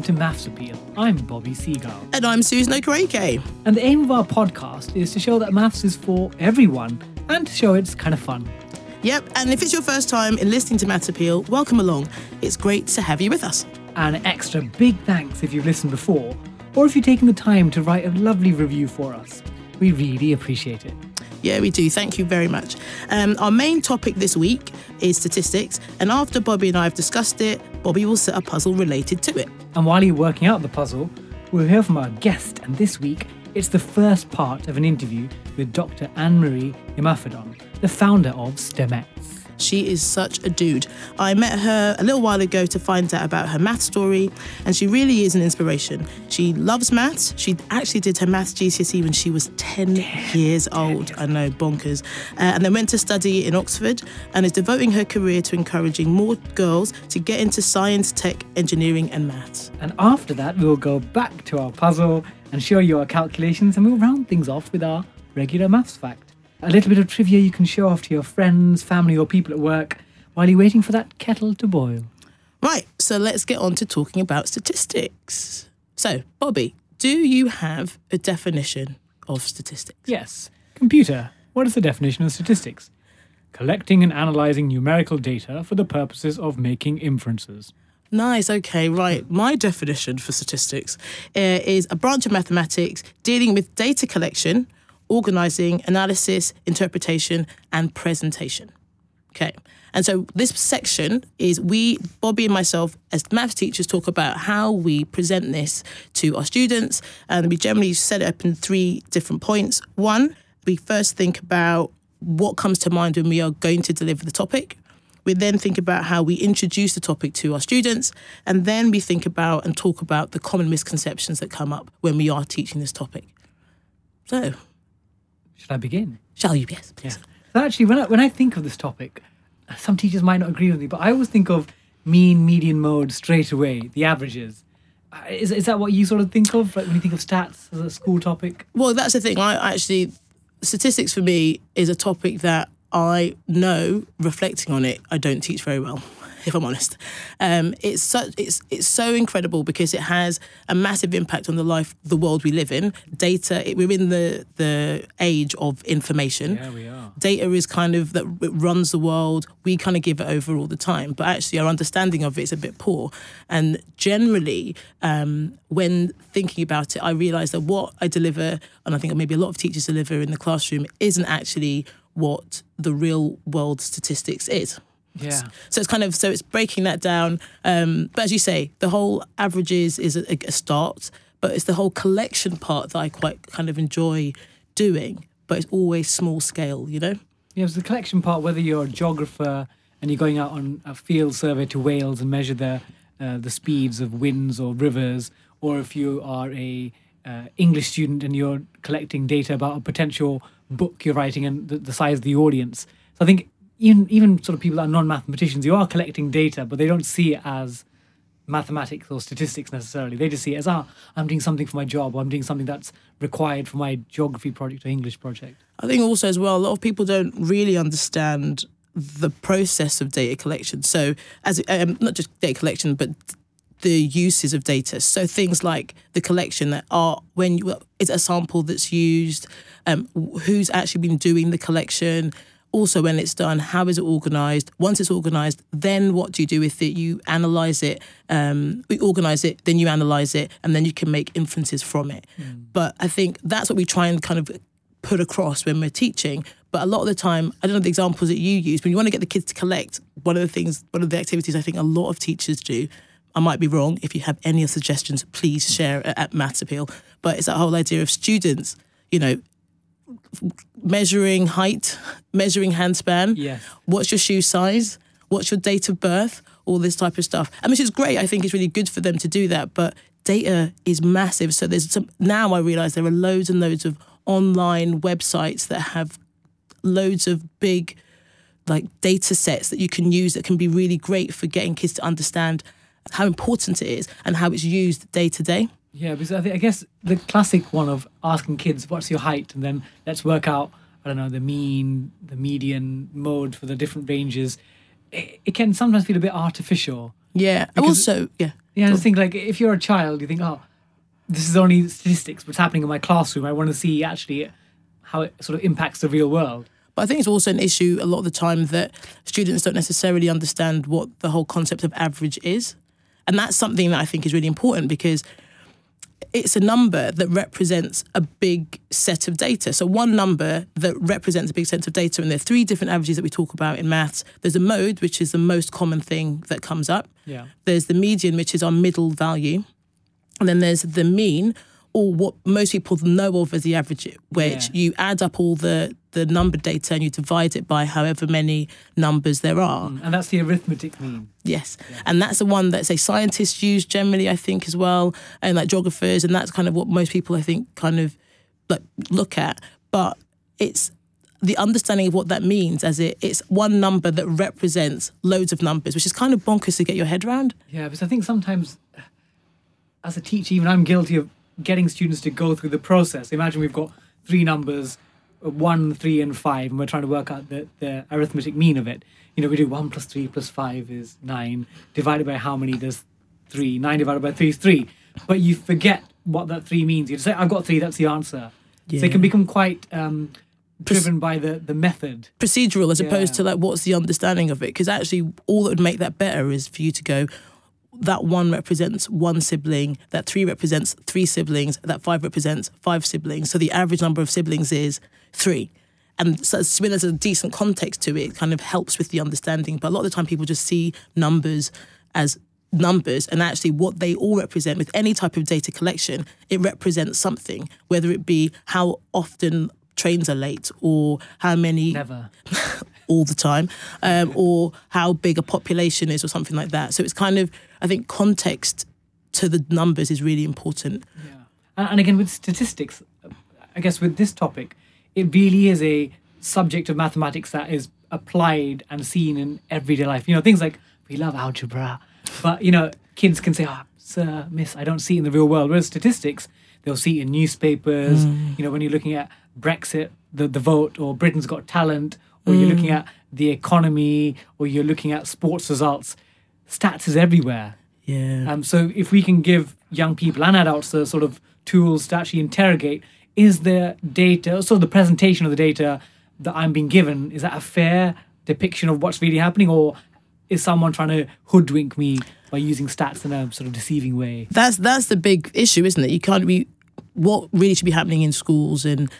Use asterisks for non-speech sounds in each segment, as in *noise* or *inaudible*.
listening to Maths Appeal. I'm Bobby Seagull. And I'm Susan Okereke. And the aim of our podcast is to show that maths is for everyone and to show it's kind of fun. Yep, and if it's your first time in listening to Maths Appeal, welcome along. It's great to have you with us. And an extra big thanks if you've listened before, or if you've taken the time to write a lovely review for us. We really appreciate it. Yeah, we do. Thank you very much. Um, our main topic this week is statistics, and after Bobby and I have discussed it, Bobby will set a puzzle related to it. And while you're working out the puzzle, we'll hear from our guest, and this week it's the first part of an interview with Dr. Anne Marie Imafidon, the founder of STEMettes. She is such a dude. I met her a little while ago to find out about her math story, and she really is an inspiration. She loves maths. She actually did her maths GCSE when she was 10 years old. I know, bonkers. Uh, and then went to study in Oxford and is devoting her career to encouraging more girls to get into science, tech, engineering, and maths. And after that, we'll go back to our puzzle and show you our calculations, and we'll round things off with our regular maths fact a little bit of trivia you can show off to your friends, family, or people at work while you're waiting for that kettle to boil. Right, so let's get on to talking about statistics. So, Bobby, do you have a definition of statistics? Yes. Computer, what is the definition of statistics? Collecting and analysing numerical data for the purposes of making inferences. Nice. Okay. Right. My definition for statistics uh, is a branch of mathematics dealing with data collection, organizing, analysis, interpretation, and presentation. Okay. And so this section is we, Bobby and myself, as maths teachers, talk about how we present this to our students. And we generally set it up in three different points. One, we first think about what comes to mind when we are going to deliver the topic. We then think about how we introduce the topic to our students, and then we think about and talk about the common misconceptions that come up when we are teaching this topic. So, should I begin? Shall you? Yes. Please. Yeah. So actually, when I, when I think of this topic, some teachers might not agree with me, but I always think of mean, median, mode straight away, the averages. Uh, is, is that what you sort of think of like when you think of stats as a school topic? Well, that's the thing. I actually, statistics for me is a topic that I know, reflecting on it, I don't teach very well if I'm honest. Um, it's such it's it's so incredible because it has a massive impact on the life, the world we live in. Data, it, we're in the the age of information. Yeah, we are. Data is kind of that runs the world. We kind of give it over all the time, but actually our understanding of it is a bit poor. And generally, um, when thinking about it, I realise that what I deliver, and I think maybe a lot of teachers deliver in the classroom, isn't actually what the real world statistics is. Yeah. So it's kind of so it's breaking that down. Um, but as you say, the whole averages is a, a start, but it's the whole collection part that I quite kind of enjoy doing. But it's always small scale, you know. Yeah, it's the collection part. Whether you're a geographer and you're going out on a field survey to Wales and measure the uh, the speeds of winds or rivers, or if you are a uh, English student and you're collecting data about a potential book you're writing and the, the size of the audience. So I think even even sort of people that are non-mathematicians, you are collecting data, but they don't see it as mathematics or statistics necessarily. They just see it as ah, I'm doing something for my job, or I'm doing something that's required for my geography project or English project. I think also as well, a lot of people don't really understand the process of data collection. So as um, not just data collection, but the uses of data. So things like the collection that are when you, is a sample that's used, um, who's actually been doing the collection, also when it's done how is it organized once it's organized then what do you do with it you analyze it um, we organize it then you analyze it and then you can make inferences from it mm. but i think that's what we try and kind of put across when we're teaching but a lot of the time i don't know the examples that you use when you want to get the kids to collect one of the things one of the activities i think a lot of teachers do I might be wrong. If you have any suggestions, please share at Maths Appeal. But it's that whole idea of students, you know, measuring height, measuring handspan. Yes. What's your shoe size? What's your date of birth? All this type of stuff. I mean, it's great. I think it's really good for them to do that. But data is massive. So there's some now I realise there are loads and loads of online websites that have loads of big like data sets that you can use that can be really great for getting kids to understand how important it is and how it's used day to day. Yeah, because I, think, I guess the classic one of asking kids, "What's your height?" and then let's work out, I don't know, the mean, the median, mode for the different ranges. It, it can sometimes feel a bit artificial. Yeah. Because- also, yeah. Yeah, I just think like if you're a child, you think, oh, this is only statistics. What's happening in my classroom? I want to see actually how it sort of impacts the real world. But I think it's also an issue a lot of the time that students don't necessarily understand what the whole concept of average is. And that's something that I think is really important because it's a number that represents a big set of data. So one number that represents a big set of data, and there are three different averages that we talk about in maths. There's a mode, which is the most common thing that comes up. Yeah. There's the median, which is our middle value. And then there's the mean, or what most people know of as the average, which Yeah. you add up all the, the number data and you divide it by however many numbers there are. Mm, and that's the arithmetic mean. Yes. And that's the one that, say, scientists use generally, I think, as well, and like geographers. And that's kind of what most people, I think, kind of like look at. But it's the understanding of what that means as it, it's one number that represents loads of numbers, which is kind of bonkers to get your head around. Yeah, because I think sometimes as a teacher, even I'm guilty of getting students to go through the process. Imagine we've got three numbers, one, three, and five, and we're trying to work out the, the arithmetic mean of it. You know, we do one plus three plus five is nine, divided by how many does three? Nine divided by three is three. But you forget what that three means. You just say, I've got three, that's the answer. So it can become quite um, driven by the, the method. procedural as opposed to like what's the understanding of it because actually all that would make that better is for you to go that one represents one sibling that three represents three siblings that five represents five siblings. So the average number of siblings is three. And so when there's a decent context to it. It kind of helps with the understanding. But a lot of the time people just see numbers as numbers. And actually what they all represent with any type of data collection it represents something whether it be how often trains are late or how many Never. *laughs* all the time, um, or how big a population is, or something like that. So it's kind of, I think, context to the numbers is really important. Yeah. And, again, with statistics, I guess with this topic, it really is a subject of mathematics that is applied and seen in everyday life. You know, things like we love algebra, but you know, kids can say, "Ah, sir, miss, I don't see it in the real world." Whereas statistics, they'll see it in newspapers. You know, when you're looking at Brexit, the the vote, or Britain's Got Talent, or you're looking at the economy, or you're looking at sports results. Stats is everywhere. Yeah. Um, so if we can give young people and adults the sort of tools to actually interrogate, is the data, so the presentation of the data that I'm being given, is that a fair depiction of what's really happening, or is someone trying to hoodwink me by using stats in a sort of deceiving way? that's that's the big issue, isn't it? You can't be what really should be happening in schools and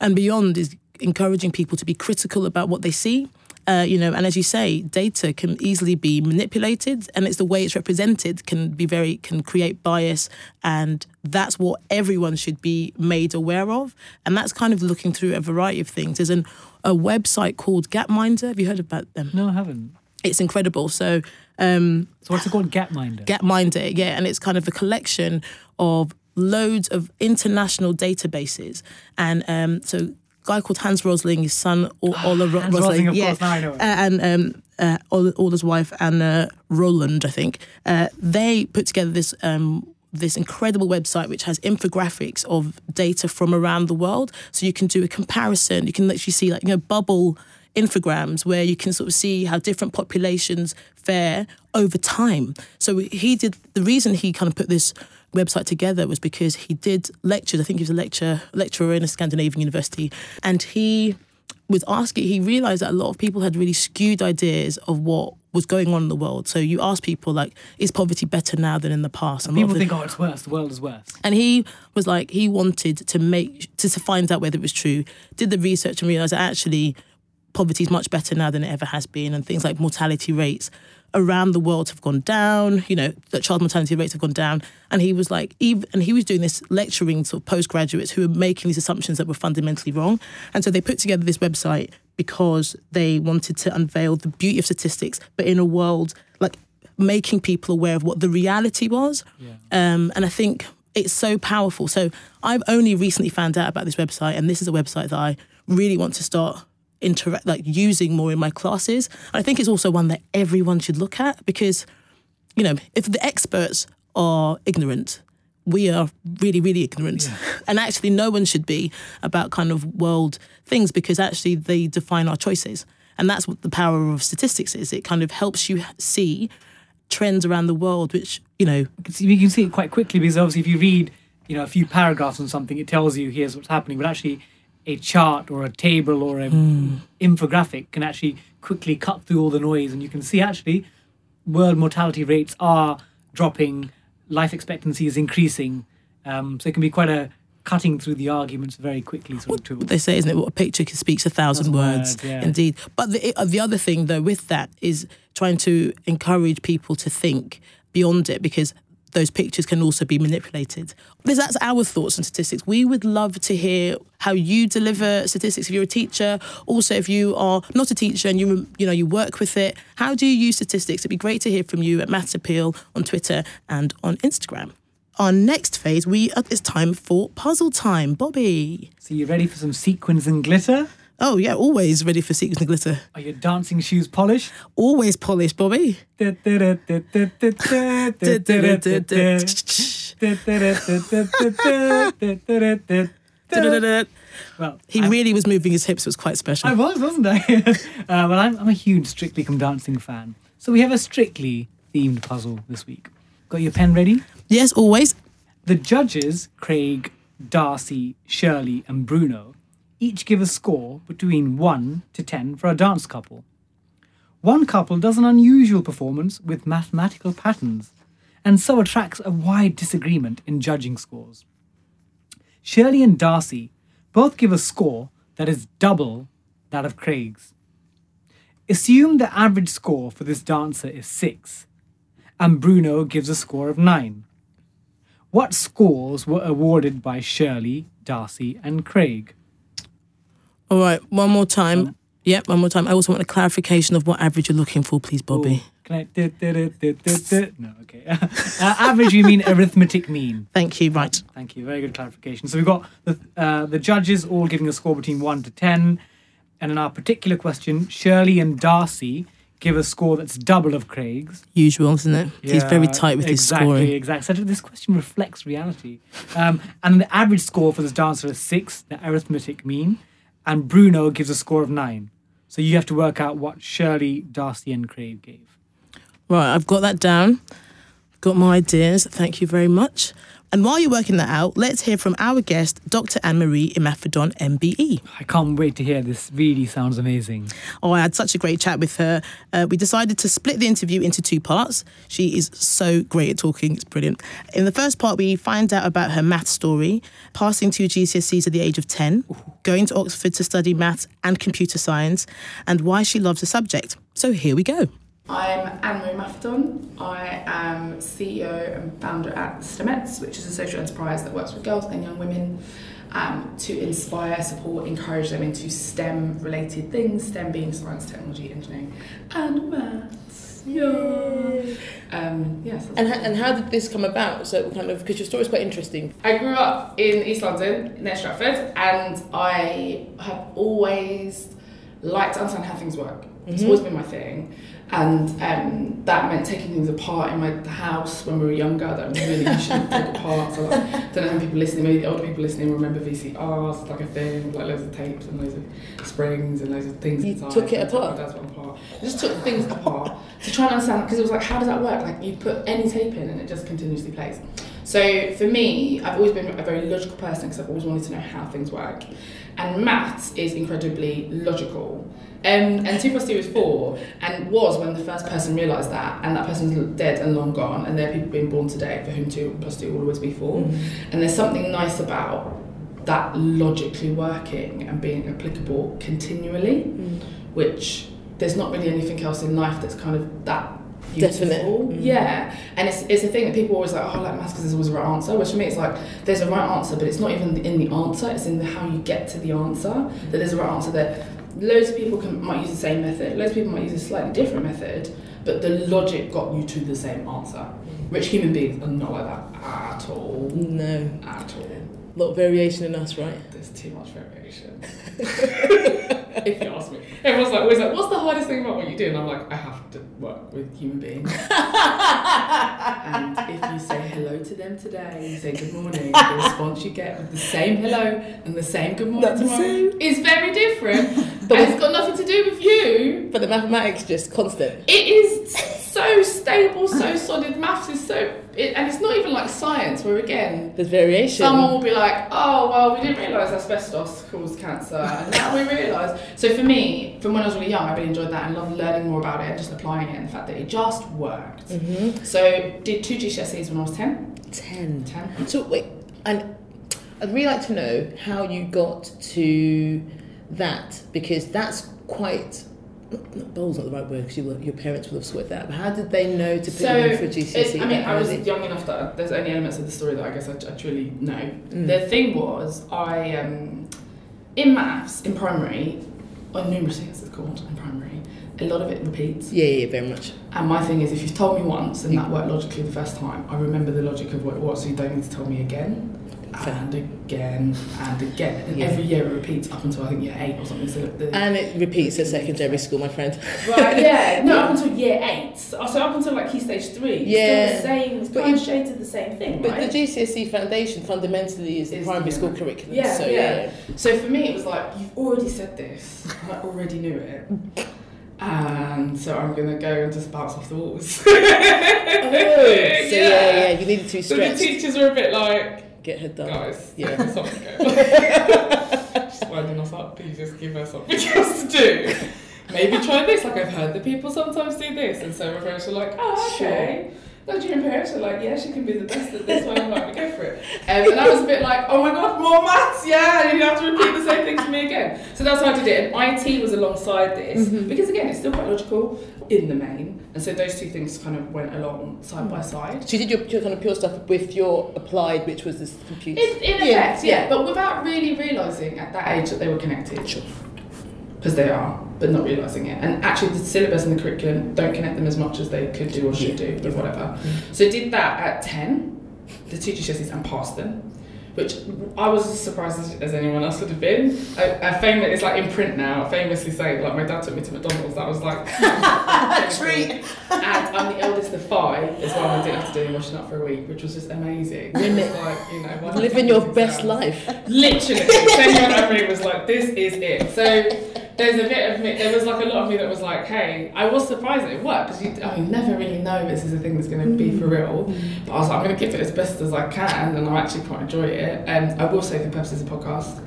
and beyond is encouraging people to be critical about what they see. Uh, you know, and as you say, data can easily be manipulated, and it's the way it's represented can be very can create bias, and that's what everyone should be made aware of. And that's kind of looking through a variety of things. There's an, a website called Gapminder. Have you heard about them? No, I haven't. It's incredible. So. Um, So what's it called? Gapminder. Gapminder, yeah, and it's kind of a collection of loads of international databases. And um, so, guy called Hans Rosling, his son o- *sighs* Ola Ro- Hans Rosling, Rosling, of yeah, course, now I know uh, and um, uh, Ola's wife Anna Roland, I think, uh, they put together this. Um, this incredible website which has infographics of data from around the world. So you can do a comparison. You can literally see like you know bubble infograms where you can sort of see how different populations fare over time. So he did the reason he kind of put this website together was because he did lectures. I think he was a lecture lecturer in a Scandinavian university, and he was asking. He realized that a lot of people had really skewed ideas of what was going on in the world. So you ask people like, "Is poverty better now than in the past?" And a lot of People the- think, oh, it's worse. The world is worse. and he was like, he wanted to make to, to find out whether it was true. Did the research and realized that actually poverty is much better now than it ever has been, and things like mortality rates around the world have gone down. You know, that child mortality rates have gone down. And he was like, even, and he was doing this lecturing sort of postgraduates who were making these assumptions that were fundamentally wrong. And so they put together this website because they wanted to unveil the beauty of statistics, but in a world like making people aware of what the reality was. Um, and I think it's so powerful. So I've only recently found out about this website, and this is a website that I really want to start interact like using more in my classes. I think it's also one that everyone should look at because, you know, if the experts are ignorant, we are really, really ignorant. *laughs* And actually, no one should be about kind of world things because actually they define our choices. And that's what the power of statistics is. It kind of helps you see trends around the world, which you know, You can see- you can see it quite quickly because obviously if you read you know a few paragraphs on something it tells you here's what's happening but actually a chart or a table or a infographic can actually quickly cut through all the noise and you can see actually world mortality rates are dropping life expectancy is increasing um, so it can be quite a cutting through the arguments very quickly sort of tool what they say, isn't it? What a picture speaks a thousand Thousand words. words, yeah. Indeed. But the, uh, the other thing, though, with that is trying to encourage people to think beyond it because those pictures can also be manipulated. Because That's our thoughts on statistics. We would love to hear how you deliver statistics if you're a teacher. Also, if you are not a teacher and you you know you work with it, how do you use statistics? It'd be great to hear from you at Maths Appeal on Twitter and on Instagram. Our next phase, we it's time for puzzle time. Bobby. so you ready for some sequins and glitter Oh yeah, always ready for sequins and glitter. are your dancing shoes polished Always polished, Bobby. well, He I'm- really was moving his hips. It was quite special. I was, wasn't I? uh, well, I'm, I'm a huge Strictly Come Dancing fan. So we have a Strictly themed puzzle this week. Got your pen ready? Yes, always. The judges, Craig, Darcey, Shirley, and Bruno, each give a score between 1 to 10 for a dance couple. One couple does an unusual performance with mathematical patterns and so attracts a wide disagreement in judging scores. Shirley and Darcey both give a score that is double that of Craig's. Assume the average score for this dancer is 6, and Bruno gives a score of 9. What scores were awarded by Shirley, Darcey, and Craig? All right, one more time. Yep, one more time. I also want a clarification of what average you're looking for, please, Bobby. Ooh, Can I? No, okay. *laughs* uh, average, you mean arithmetic mean? Thank you. Right. Thank you. Very good clarification. So we've got the uh, the judges all giving a score between one to ten, and in our particular question, Shirley and Darcey give a score that's double of Craig's. Usual, isn't it? He's very tight with his exactly, scoring. Exactly. Exactly. So this question reflects reality. Um, and the average score for this dancer is six, the arithmetic mean, and Bruno gives a score of nine. So you have to work out what Shirley, Darcey, and Craig gave. Right, I've got that down. Got my ideas. Thank you very much. And while you're working that out, let's hear from our guest, Dr. Anne Marie Imafidon, MBE. I can't wait to hear this. Really sounds amazing. Oh, I had such a great chat with her. Uh, we decided to split the interview into two parts. She is so great at talking, it's brilliant. In the first part, we find out about her math story, passing two GCSEs at the age of 10, going to Oxford to study maths and computer science, and why she loves the subject. So here we go. I'm Anne-Marie Imafidon. I am CEO and founder at Stemettes, which is a social enterprise that works with girls and young women um, to inspire, support, encourage them into STEM-related things, STEM being science, technology, engineering, and maths. Yeah. Um, yes. And, and how did this come about? So, kind of, because your story is quite interesting. I grew up in East London, near Stratford, and I have always liked to understand how things work. It's always been my thing. And um, that meant taking things apart in my the house when we were younger that really shouldn't take *laughs* apart. So like, don't know how people listening, maybe the older people listening remember VCRs, it's like a thing, like loads of tapes and loads of springs and loads of things You inside. took it And apart? Dad's one apart. I just took things apart to try and understand because it was like, how does that work? Like you put any tape in and it just continuously plays. So for me, I've always been a very logical person because I've always wanted to know how things work. And maths is incredibly logical. Um, and 2 plus 2 is 4, and was when the first person realised that, and that person's dead and long gone, and there are people being born today for whom 2 plus 2 will always be 4. And there's something nice about that logically working and being applicable continually, which there's not really anything else in life that's kind of that. Beautiful. Mm. Yeah, and it's, it's a thing that people always like, oh, like maths because there's always a right answer. Which for me, it's like there's a right answer, but it's not even in the answer; it's in the how you get to the answer. That there's a right answer. That loads of people can might use the same method. Loads of people might use a slightly different method, but the logic got you to the same answer. Which human beings are not like that at all. No, At all. a lot of variation in us, right? There's too much variation. *laughs* *laughs* if you ask me. Everyone's like, always like, what's the hardest thing about what you do? And I'm like, I have to work with human beings. *laughs* and if you say hello to them today, you say good morning, the response you get with the same hello and the same good morning Not tomorrow is very different. *laughs* But it's got nothing to do with you. But the mathematics just constant. It is so stable, so solid. Maths is so, it, and it's not even like science where again. There's variation. Someone will be like, "Oh, well, we didn't realise asbestos caused cancer, and now we *laughs* realise." So for me, from when I was really young, I really enjoyed that and loved learning more about it and just applying it, and the fact that it just worked. Mm-hmm. So did two GCSEs when I was ten. Ten. Ten. So wait, and I'd really like to know how you got to that because that's quite. Not- not Bold's not the right word because you, your parents would have sorted that. But how did they know to put So, you in for GCSE? it, I mean, I was young enough that there's only elements of the story that I guess I, I truly know. Mm. The thing was, I um, in maths in primary, or numeracy as it's called in primary, a lot of it repeats. Yeah, yeah, very much. And my thing is, if you've told me once and that worked logically the first time, I remember the logic of what it was, so you don't need to tell me again. And again and again. And Yeah. every year it repeats up until I think year eight or something. So the, And it repeats at secondary school, my friend. Right, yeah. No, up *laughs* until year eight. So so up until like key stage three. Yeah. Still the same, it's But kind of you- shades of the same thing, But right? the GCSE foundation fundamentally is the Is- primary yeah. school curriculum. Yeah, so, yeah. So for me, it was like, you've already said this. I already knew it. And so I'm going to go and just bounce off the walls. *laughs* Oh, so yeah, yeah, you needed to So the teachers were a bit like, get her done. guys, *laughs* Yeah. something going She's winding us up. Please just give her something *laughs* else to do. Maybe try this. Like I've heard that people sometimes do this, and so my parents were like, "Oh, okay." Nigerian parents are like, "Yeah, she can be the best at this one." I'm like, "We go for it." Um, and I was a bit like, "Oh my god, more maths! Yeah, you have to repeat the same thing to me again." So that's how I did it. And IT was alongside this Mhm. because again, it's still quite logical in the main, and so those two things kind of went along side by hmm. side. So you did your, your kind of pure stuff with your applied, which was this computer. In, in Yeah, effect, yeah, yeah. but without really realising at that age that they were connected. Sure. Because they are, but not realising it. And actually, the syllabus and the curriculum don't connect them as much as they could do or should do, but whatever. Mm. So did that at 10, the two GCSEs, and passed them. Which I was as surprised as, as anyone else would have been. I, I famous, it's like in print now, famously saying, like, my dad took me to McDonald's, that was like. *laughs* Treat. *laughs* And I'm the eldest of five as well, I didn't have to do any washing up for a week, which was just amazing. Was like, you know, Living your best life. Literally, I read was like, "This is it." So there's a bit of me. There was like a lot of me that was like, "Hey," I was surprised that it worked because you, I mean, never really know if this is a thing that's going to be mm. for real. Mm. But I was like, I'm going to give it as best as I can, and I actually quite enjoy it. And I will say, for purposes of podcast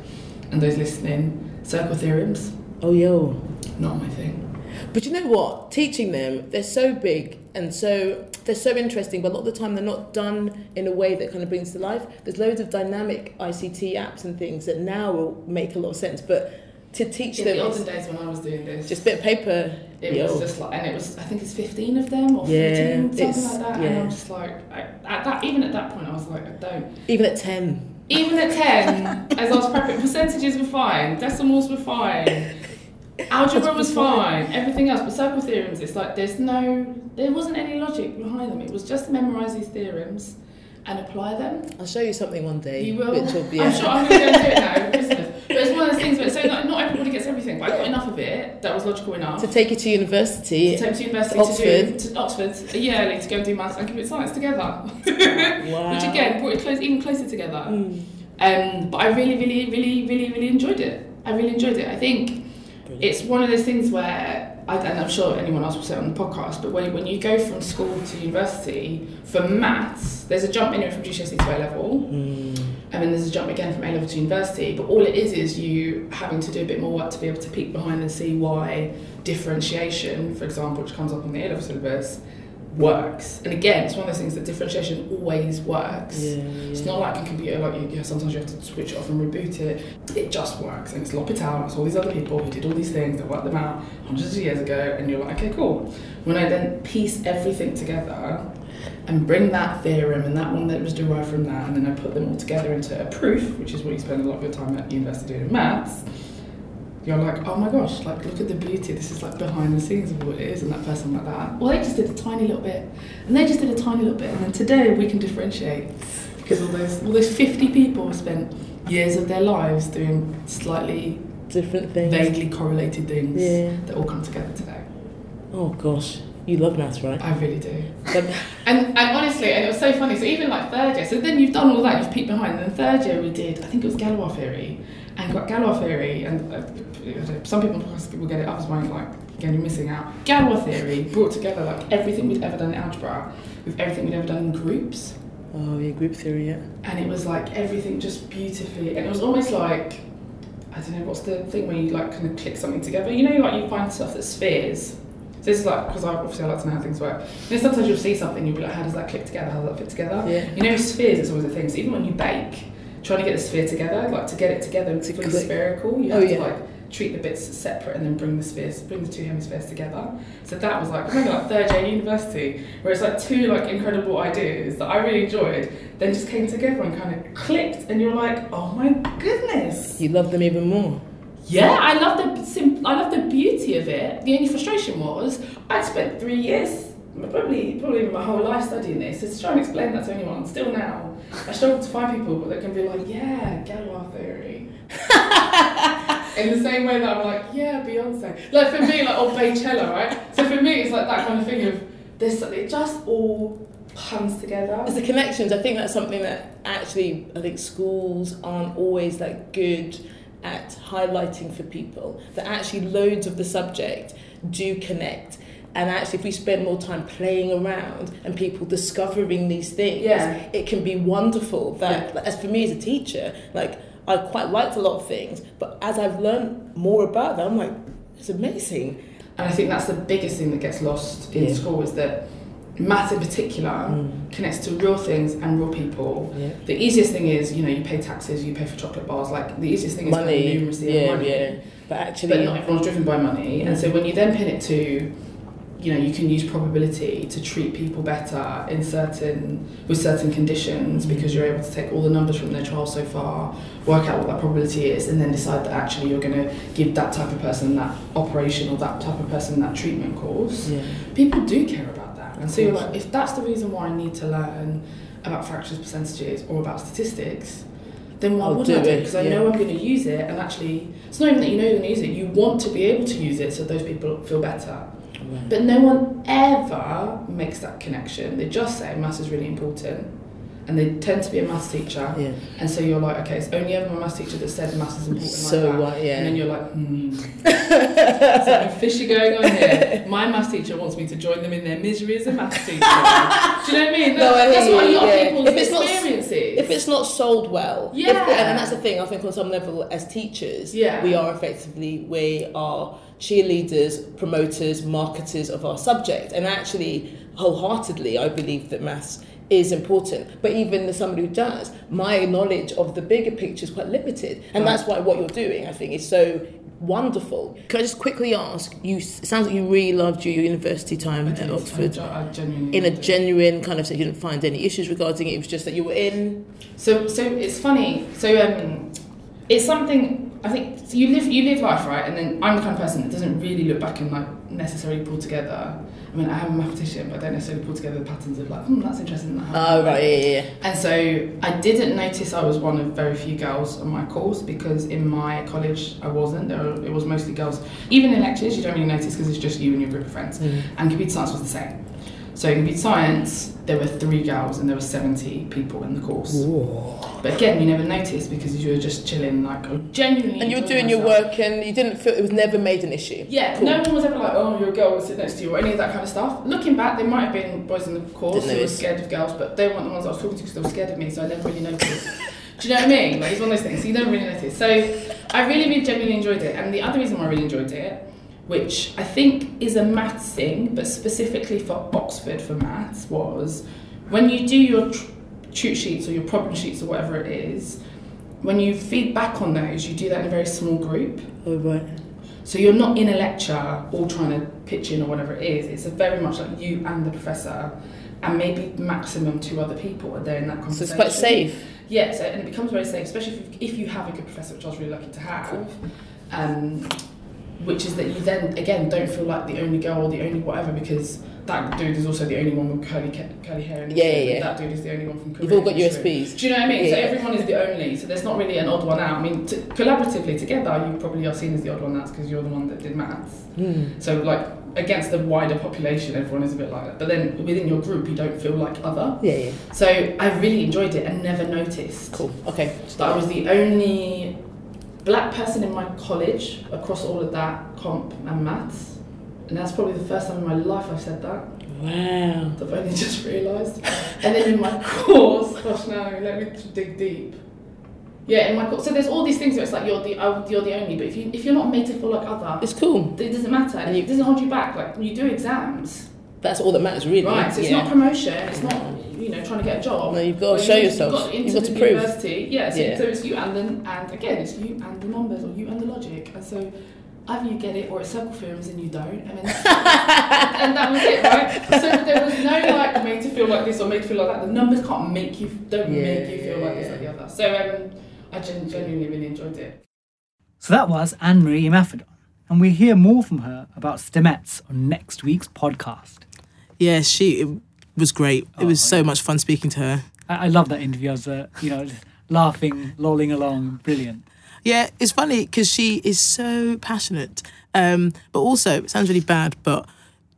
and those listening, circle theorems Oh, yo. not my thing. But you know what? Teaching them, they're so big and so they're so interesting, but a lot of the time they're not done in a way that kind of brings to life. There's loads of dynamic ICT apps and things that now will make a lot of sense, but to teach In them In the olden days when I was doing this, just a bit of paper. It yo. was just like, and it was, I think it's 15 of them or 14, Yeah, something like that. And. I'm just like, I, at that, even at that point, I was like, I don't. Even at 10. Even at 10, as I was prepping, percentages were fine, decimals were fine, *laughs* algebra was fine, everything else. But circle theorems, it's like there's no, there wasn't any logic behind them. It was just memorize these theorems and apply them. I'll show you something one day. You will. Which will be, I'm sure I'm going to do it now. *laughs* But it's one of those things where so not, not everybody gets everything, but I got enough of it that was logical enough. to take you to university. to take to university To to, do to Oxford a year early to go and do maths and computer science together, *laughs* wow. which again brought it close, even closer together. Mm. Um, but I really, really, really, really, really enjoyed it. I really enjoyed it. I think Brilliant. it's one of those things where, I, and I'm sure anyone else will say it on the podcast, but when, when you go from school to university for maths, there's a jump anyway from GCSE to A level, Mm. And then there's a jump again from A level to university. But all it is is you having to do a bit more work to be able to peek behind and see why differentiation, for example, which comes up in the A level syllabus, works. And again, it's one of those things that differentiation always works. Yeah, It's not like a computer, like you, you sometimes you have to switch it off and reboot it. It just works, and it's L'Hopital, it's all these other people who did all these things that worked them out hundreds of years ago, and you're like, okay, cool. When I then piece everything together and bring that theorem and that one that was derived from that, and then I put them all together into a proof, which is what you spend a lot of your time at university doing in maths. You're like, oh my gosh, like look at the beauty. This is like behind the scenes of what it is, and that person like that. Well, they just did a tiny little bit, and they just did a tiny little bit, and then today we can differentiate because all those all those 50 people spent years of their lives doing slightly Different things. vaguely correlated things Yeah. that all come together today. Oh gosh. You love maths, right? I really do. And and honestly, and it was so funny. So even like third year, so then you've done all that, you've peeked behind. And then third year we did, I think it was Galois theory, and got Galois theory, and uh, some people will get it up as one like again you're missing out. Galois theory brought together like everything we'd ever done in algebra with everything we'd ever done in groups, Oh yeah, group theory. Yeah. and it was like everything just beautifully, and it was almost like I don't know what's the thing where you like kind of click something together. You know, like you find stuff that's spheres. So this is like because I obviously I like to know how things work. You know, sometimes you'll see something, you'll be like, how does that click together? How does that fit together? Yeah. You know, spheres is always a thing. So even when you bake, trying to get the sphere together, like to get it together To fully click. spherical, you Oh, have yeah. to like treat the bits separate and then bring the spheres, bring the two hemispheres together. So that was like remember like third year university, where it's like two like incredible ideas that I really enjoyed, then just came together and kind of clicked, and you're like, oh my goodness. You love them even more. Yeah, I love the sim- I love the beauty of it. The only frustration was I spent three years, probably probably my whole life studying this, just trying to explain that to anyone. Still now, I struggle to find people that can be like, yeah, Galois theory. *laughs* In the same way that I'm like, yeah, Beyonce. Like for me, like or Beychella, right? So for me, it's like that kind of thing of this. It just all comes together. It's the connections. I think that's something that actually I think schools aren't always like good at highlighting for people. That actually loads of the subject do connect. And actually, if we spend more time playing around and people discovering these things, Yeah. it can be wonderful. That, like, as for me as a teacher, like I quite liked a lot of things, but as I've learned more about them, I'm like, it's amazing. And I think that's the biggest thing that gets lost in Yeah. school is that math in particular Mm. connects to real things and real people. Yeah. The easiest thing is, you know, you pay taxes, you pay for chocolate bars. Like the easiest thing is Money, numeracy yeah, money. yeah. But actually, But not everyone's driven by money, and so when you then pin it to, you know, you can use probability to treat people better in certain with certain conditions because you're able to take all the numbers from their trial so far, work out what that probability is, and then decide that actually you're going to give that type of person that operation or that type of person that treatment course yeah. people do care about. And so you're like, if that's the reason why I need to learn about fractions, percentages, or about statistics, then why I'll would do I do it? Because I yeah. know I'm going to use it, and actually, it's not even that you know you're going to use it. You want to be able to use it so those people feel better. But no one ever makes that connection. They just say maths is really important, and they tend to be a maths teacher. Yeah. And so you're like, okay, it's only ever my maths teacher that said maths is important So like what? Yeah. And then you're like, hmm. *laughs* Something fishy going on here. My maths teacher wants me to join them in their misery as a maths teacher. Do you know what I mean? No, I That's what a lot yeah. of people's If it's not- experiences. If it's not sold well, if- Yeah. and that's the thing. I think on some level, as teachers, Yeah. we are effectively we are cheerleaders, promoters, marketers of our subject, and actually, wholeheartedly, I believe that maths is important. But even as somebody who does, my knowledge of the bigger picture is quite limited, and Right. that's why what you're doing, I think, is so wonderful. Can I just quickly ask? You it sounds like you really loved your university time I at did. Oxford. I, I genuinely In a loved it. genuine kind of sense, you didn't find any issues regarding it. It was just that you were in So so it's funny. So um, it's something I think so you live you live life right, and then I'm the kind of person that doesn't really look back and like necessarily pull together. I mean, I am a mathematician, but I don't necessarily pull together the patterns of like, hmm, that's interesting. That. Oh right, yeah, yeah, yeah. And so I didn't notice I was one of very few girls on my course because in my college I wasn't. There were, it was mostly girls. Even in lectures, you don't really notice because it's just you and your group of friends. And computer science was the same. So in computer science, there were three girls and there were 70 people in the course. But again, you never noticed because you were just chilling, like oh, genuinely. And you were enjoying doing your work, and you didn't feel it was never made an issue. Yeah, Cool. no one was ever like, oh, your girl will sit next to you or any of that kind of stuff. Looking back, there might have been boys in the course Didn't who were scared of girls, but they weren't the ones I was talking to because they were scared of me, so I never really noticed. *laughs* Do you know what I mean? Like, it's one of those things, so you never really notice. So I really, really genuinely enjoyed it. And the other reason why I really enjoyed it, which I think is a maths thing, but specifically for Oxford for maths, was when you do your tr- cheat sheets or your problem sheets or whatever it is, when you feed back on those, you do that in a very small group. Oh right. So you're not in a lecture all trying to pitch in or whatever it is. It's a very much like you and the professor, and maybe maximum two other people are there in that conversation. So it's quite safe. Yeah, so, and it becomes very safe, especially if, if you have a good professor, which I was really lucky to have. Um, which is that you then again don't feel like the only girl or the only whatever because that dude is also the only one with curly curly hair. And Yeah, yeah, yeah. That dude is the only one from. Korea You've all got. USPs. Do you know what I mean? So Yeah. everyone is the only. So there's not really an odd one out. I mean, t- collaboratively together, you probably are seen as the odd one out because you're the one that did maths. Hmm. So like against the wider population, everyone is a bit like that. But then within your group, you don't feel like other. Yeah, yeah. So I really enjoyed it and never noticed Cool. Okay. that I was the only black person in my college across all of that comp and maths. And that's probably the first time in my life I've said that. Wow. I've only just realised. and then in my *laughs* course, gosh no, let me dig deep. Yeah, in my course. So there's all these things where it's like you're the you're the only, but if you if you're not made to feel like other, It's cool. it doesn't matter. And it doesn't hold you back. Like you do exams, That's all that matters, really. right? So it's yeah. not promotion. It's not mm. You know trying to get a job. No, you've got to show you- yourself. You've got, You've into got to prove. University. Yeah, so, Yeah. so it's you and then and again it's you and the numbers or you and the logic. And so either you get it or it's circle theorems and you don't. And then *laughs* and that was it, right? So there was no like made to feel like this or made to feel like that. The numbers can't make you don't Yeah, make you feel like this or the other. So um, I genuinely really enjoyed it. So that was Anne Marie Imafidon. And we'll hear more from her about Stemettes on next week's podcast. Yeah, she it was great. It was Oh, so much fun speaking to her. I, I love that interview. I was, uh, you know, laughing, lolling along. Brilliant. Yeah, it's funny because she is so passionate. Um, but also, it sounds really bad, but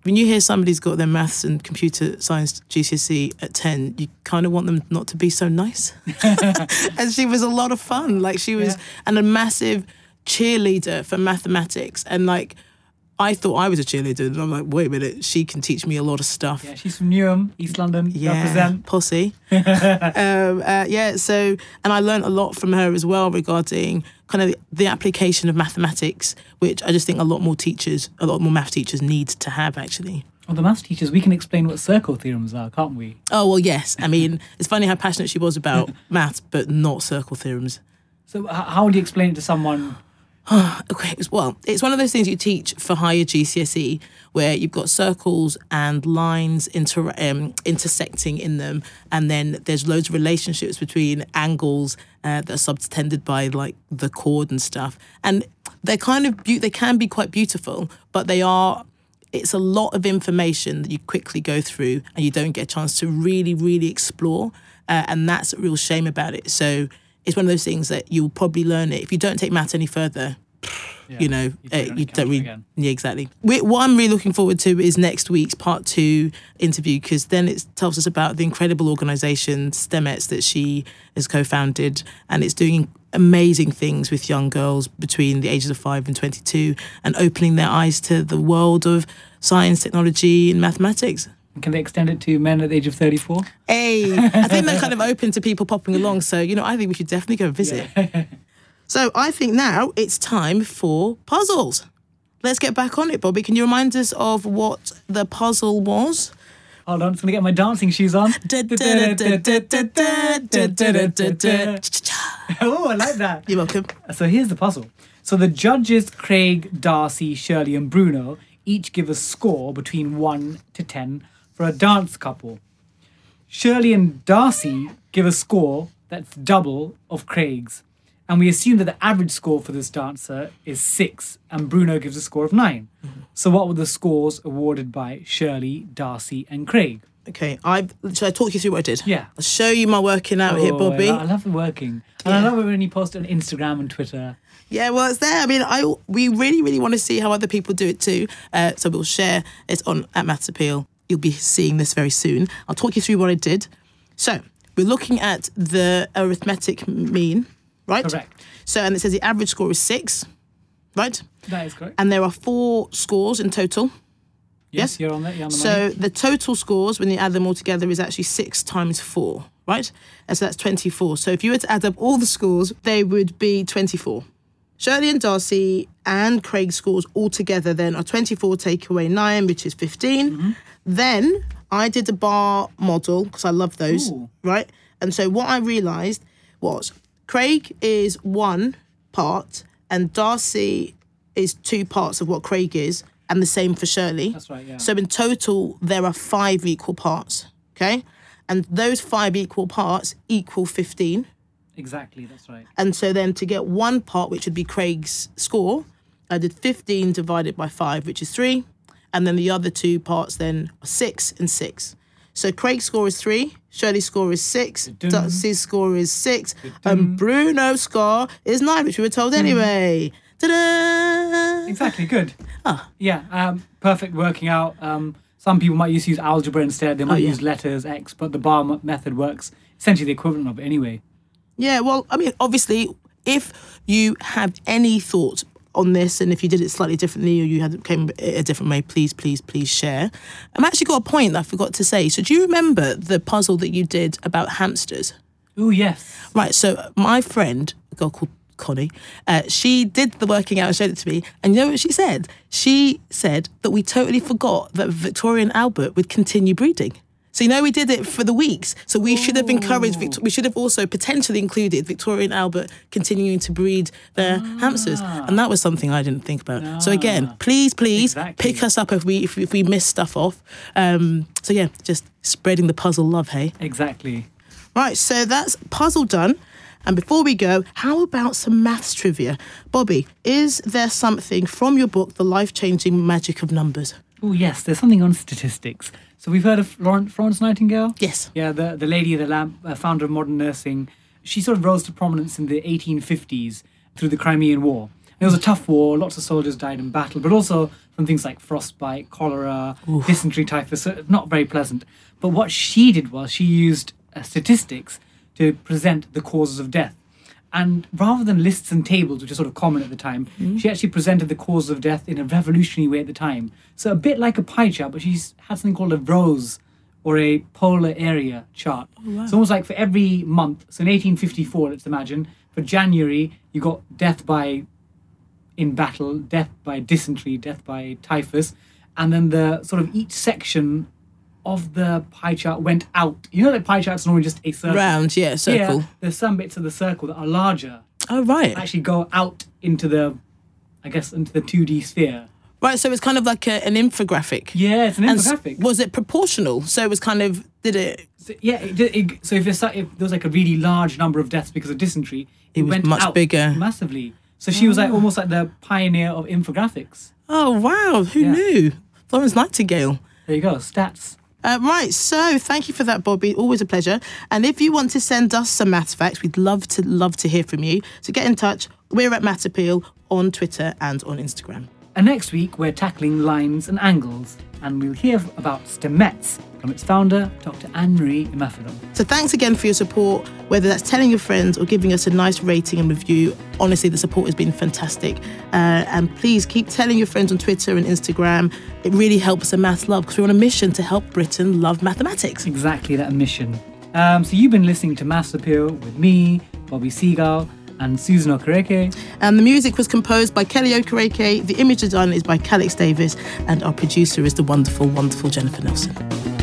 when you hear somebody's got their maths and computer science GCSE at 10, you kind of want them not to be so nice. *laughs* and she was a lot of fun. Like, she was, Yeah. and a massive cheerleader for mathematics. And like, I thought I was a cheerleader, and I'm like, wait a minute, she can teach me a lot of stuff. Yeah, she's from Newham, East London. Yeah, Represent. posse. *laughs* um, uh, yeah, so and I learned a lot from her as well regarding kind of the application of mathematics, which I just think a lot more teachers, a lot more math teachers need to have actually. Well, the maths teachers, we can explain what circle theorems are, can't we? Oh well, yes. I mean, *laughs* it's funny how passionate she was about *laughs* maths, but not circle theorems. So, how would you explain it to someone? *sighs* Okay, well, it's one of those things you teach for higher GCSE where you've got circles and lines inter- um, intersecting in them, and then there's loads of relationships between angles uh, that are subtended by like the chord and stuff, and they're kind of beau- they can be quite beautiful, but they are. It's a lot of information that you quickly go through, and you don't get a chance to really, really explore, uh, and that's a real shame about it. So it's one of those things that you'll probably learn it if you don't take maths any further you know, you uh, put it on you don't really. again. Yeah, exactly. We, what I'm really looking forward to is next week's part two interview because then it tells us about the incredible organisation Stemettes that she has co-founded, and it's doing amazing things with young girls between the ages of five and 22, and opening their eyes to the world of science, technology, and mathematics. Can they extend it to men at the age of 34? Hey, I think they're kind of open to people popping along. So, you know, I think we should definitely go visit. so, I think now it's time for puzzles. Let's get back on it, Bobby. Can you remind us of what the puzzle was? Hold on, I'm just going to get my dancing shoes on. oh, I like that. You're welcome. So here's the puzzle. So the judges, Craig, Darcey, Shirley, and Bruno, each give a score between 1 to 10 for a dance couple. Shirley and Darcey give a score that's double of Craig's. And we assume that the average score for this dancer is 6, and Bruno gives a score of 9. So what were the scores awarded by Shirley, Darcey, and Craig? Okay, I should I talk you through what I did? Yeah. I'll show you my working out here, Oh, Bobby. I, lo- I love the working. And I love it when you post it on Instagram and Twitter. Yeah, well, it's there. I mean, I we really, really want to see how other people do it too. Uh, so we'll share it on at Maths Appeal. You'll be seeing this very soon. I'll talk you through what I did. So we're looking at the arithmetic mean, right? Correct. So and it says the average score is six, right? That is correct. And there are four scores in total. Yes, Yes. you're on that. You're on the So money. the total scores, when you add them all together, is actually six times four, right? And so that's 24. So if you were to add up all the scores, they would be 24. Shirley and Darcey and Craig scores all together then are 24 take away 9, which is 15. Mm-hmm. Then I did a bar model because I love those, Ooh. right? And so what I realised was Craig is one part and Darcey is two parts of what Craig is, and the same for Shirley. That's right, yeah. So in total, there are five equal parts. Okay. And those five equal parts equal 15. Exactly, that's right. And so then to get one part, which would be Craig's score, I did 15 divided by five, which is three. And then the other two parts then are six and six. So Craig's score is three, Shirley's score is six, Dun-dun. Score is six, and Bruno's score is nine, which we were told anyway. Ta-da! Exactly, good. Ah. Yeah, um, perfect working out. Um, some people might use use algebra instead. They might Oh, yeah. use letters, X, but the bar method works essentially the equivalent of it anyway. Yeah, well, I mean, obviously, if you have any thoughts on this and if you did it slightly differently or you had came a different way, please, please, please share. I've actually got a point that I forgot to say. So do you remember the puzzle that you did about hamsters? Oh yes. Right. So my friend, a girl called Connie, uh, she did the working out and showed it to me. And you know what she said? She said that we totally forgot that Victoria and Albert would continue breeding. So you know we did it for the weeks. So we should have encouraged. We should have also potentially included Victoria and Albert continuing to breed their hamsters, and that was something I didn't think about. So again, Ah. please, please Exactly. pick us up if we if, if we miss stuff off. Um, so yeah, just spreading the puzzle love. Hey. Exactly. Right, so that's puzzle done. And before we go, how about some maths trivia? Bobby, is there something from your book, The Life Changing Magic of Numbers? Oh yes, there's something on statistics. So we've heard of Florence Nightingale. Yes. Yeah, the the lady, of the lamp, uh, founder of modern nursing. She sort of rose to prominence in the 1850s through the Crimean War. It was a tough war. Lots of soldiers died in battle, but also from things like frostbite, cholera, dysentery, typhus. So not very pleasant. But what she did was she used uh, statistics to present the causes of death. And rather than lists and tables, which are sort of common at the time, hmm? she actually presented the cause of death in a revolutionary way at the time. So a bit like a pie chart, but she's had something called a rose or a polar area chart. Oh, it's almost like for every month. So in 1854, let's imagine, for January, you got death by in battle, death by dysentery, death by typhus, and then the sort of each section of the pie chart went out. You know that pie chart's normally just a circle. Round, yeah, circle. Here, there's some bits of the circle that are larger, Oh, right. actually go out into the, I guess, into the 2D sphere. Right, so it's kind of like a, an infographic. Yeah, it's an And infographic. was it proportional? So it was kind of, did it, So, yeah, it, it, so if, if there was like a really large number of deaths because of dysentery, it, was went much out bigger. massively. So she was like ah. almost like the pioneer of infographics. oh, wow, who Yeah. knew? Florence Nightingale. There you go, stats. Uh, right, so thank you for that, Bobby. Always a pleasure. And if you want to send us some maths facts, we'd love to love to hear from you. So get in touch. We're at Maths Appeal on Twitter and on Instagram. And next week, we're tackling lines and angles, and we'll hear about Stemettes from its founder, Dr. Anne-Marie Imafidon. So thanks again for your support, whether that's telling your friends or giving us a nice rating and review. Honestly, the support has been fantastic. Uh, and please keep telling your friends on Twitter and Instagram. It really helps the maths love because we're on a mission to help Britain love mathematics. Exactly that mission. Um, so you've been listening to Maths Appeal with me, Bobby Seagull, and Susan Okereke. And the music was composed by Kelly Okereke, the image design is by Calix Davis, and our producer is the wonderful, wonderful Jennifer Nelson.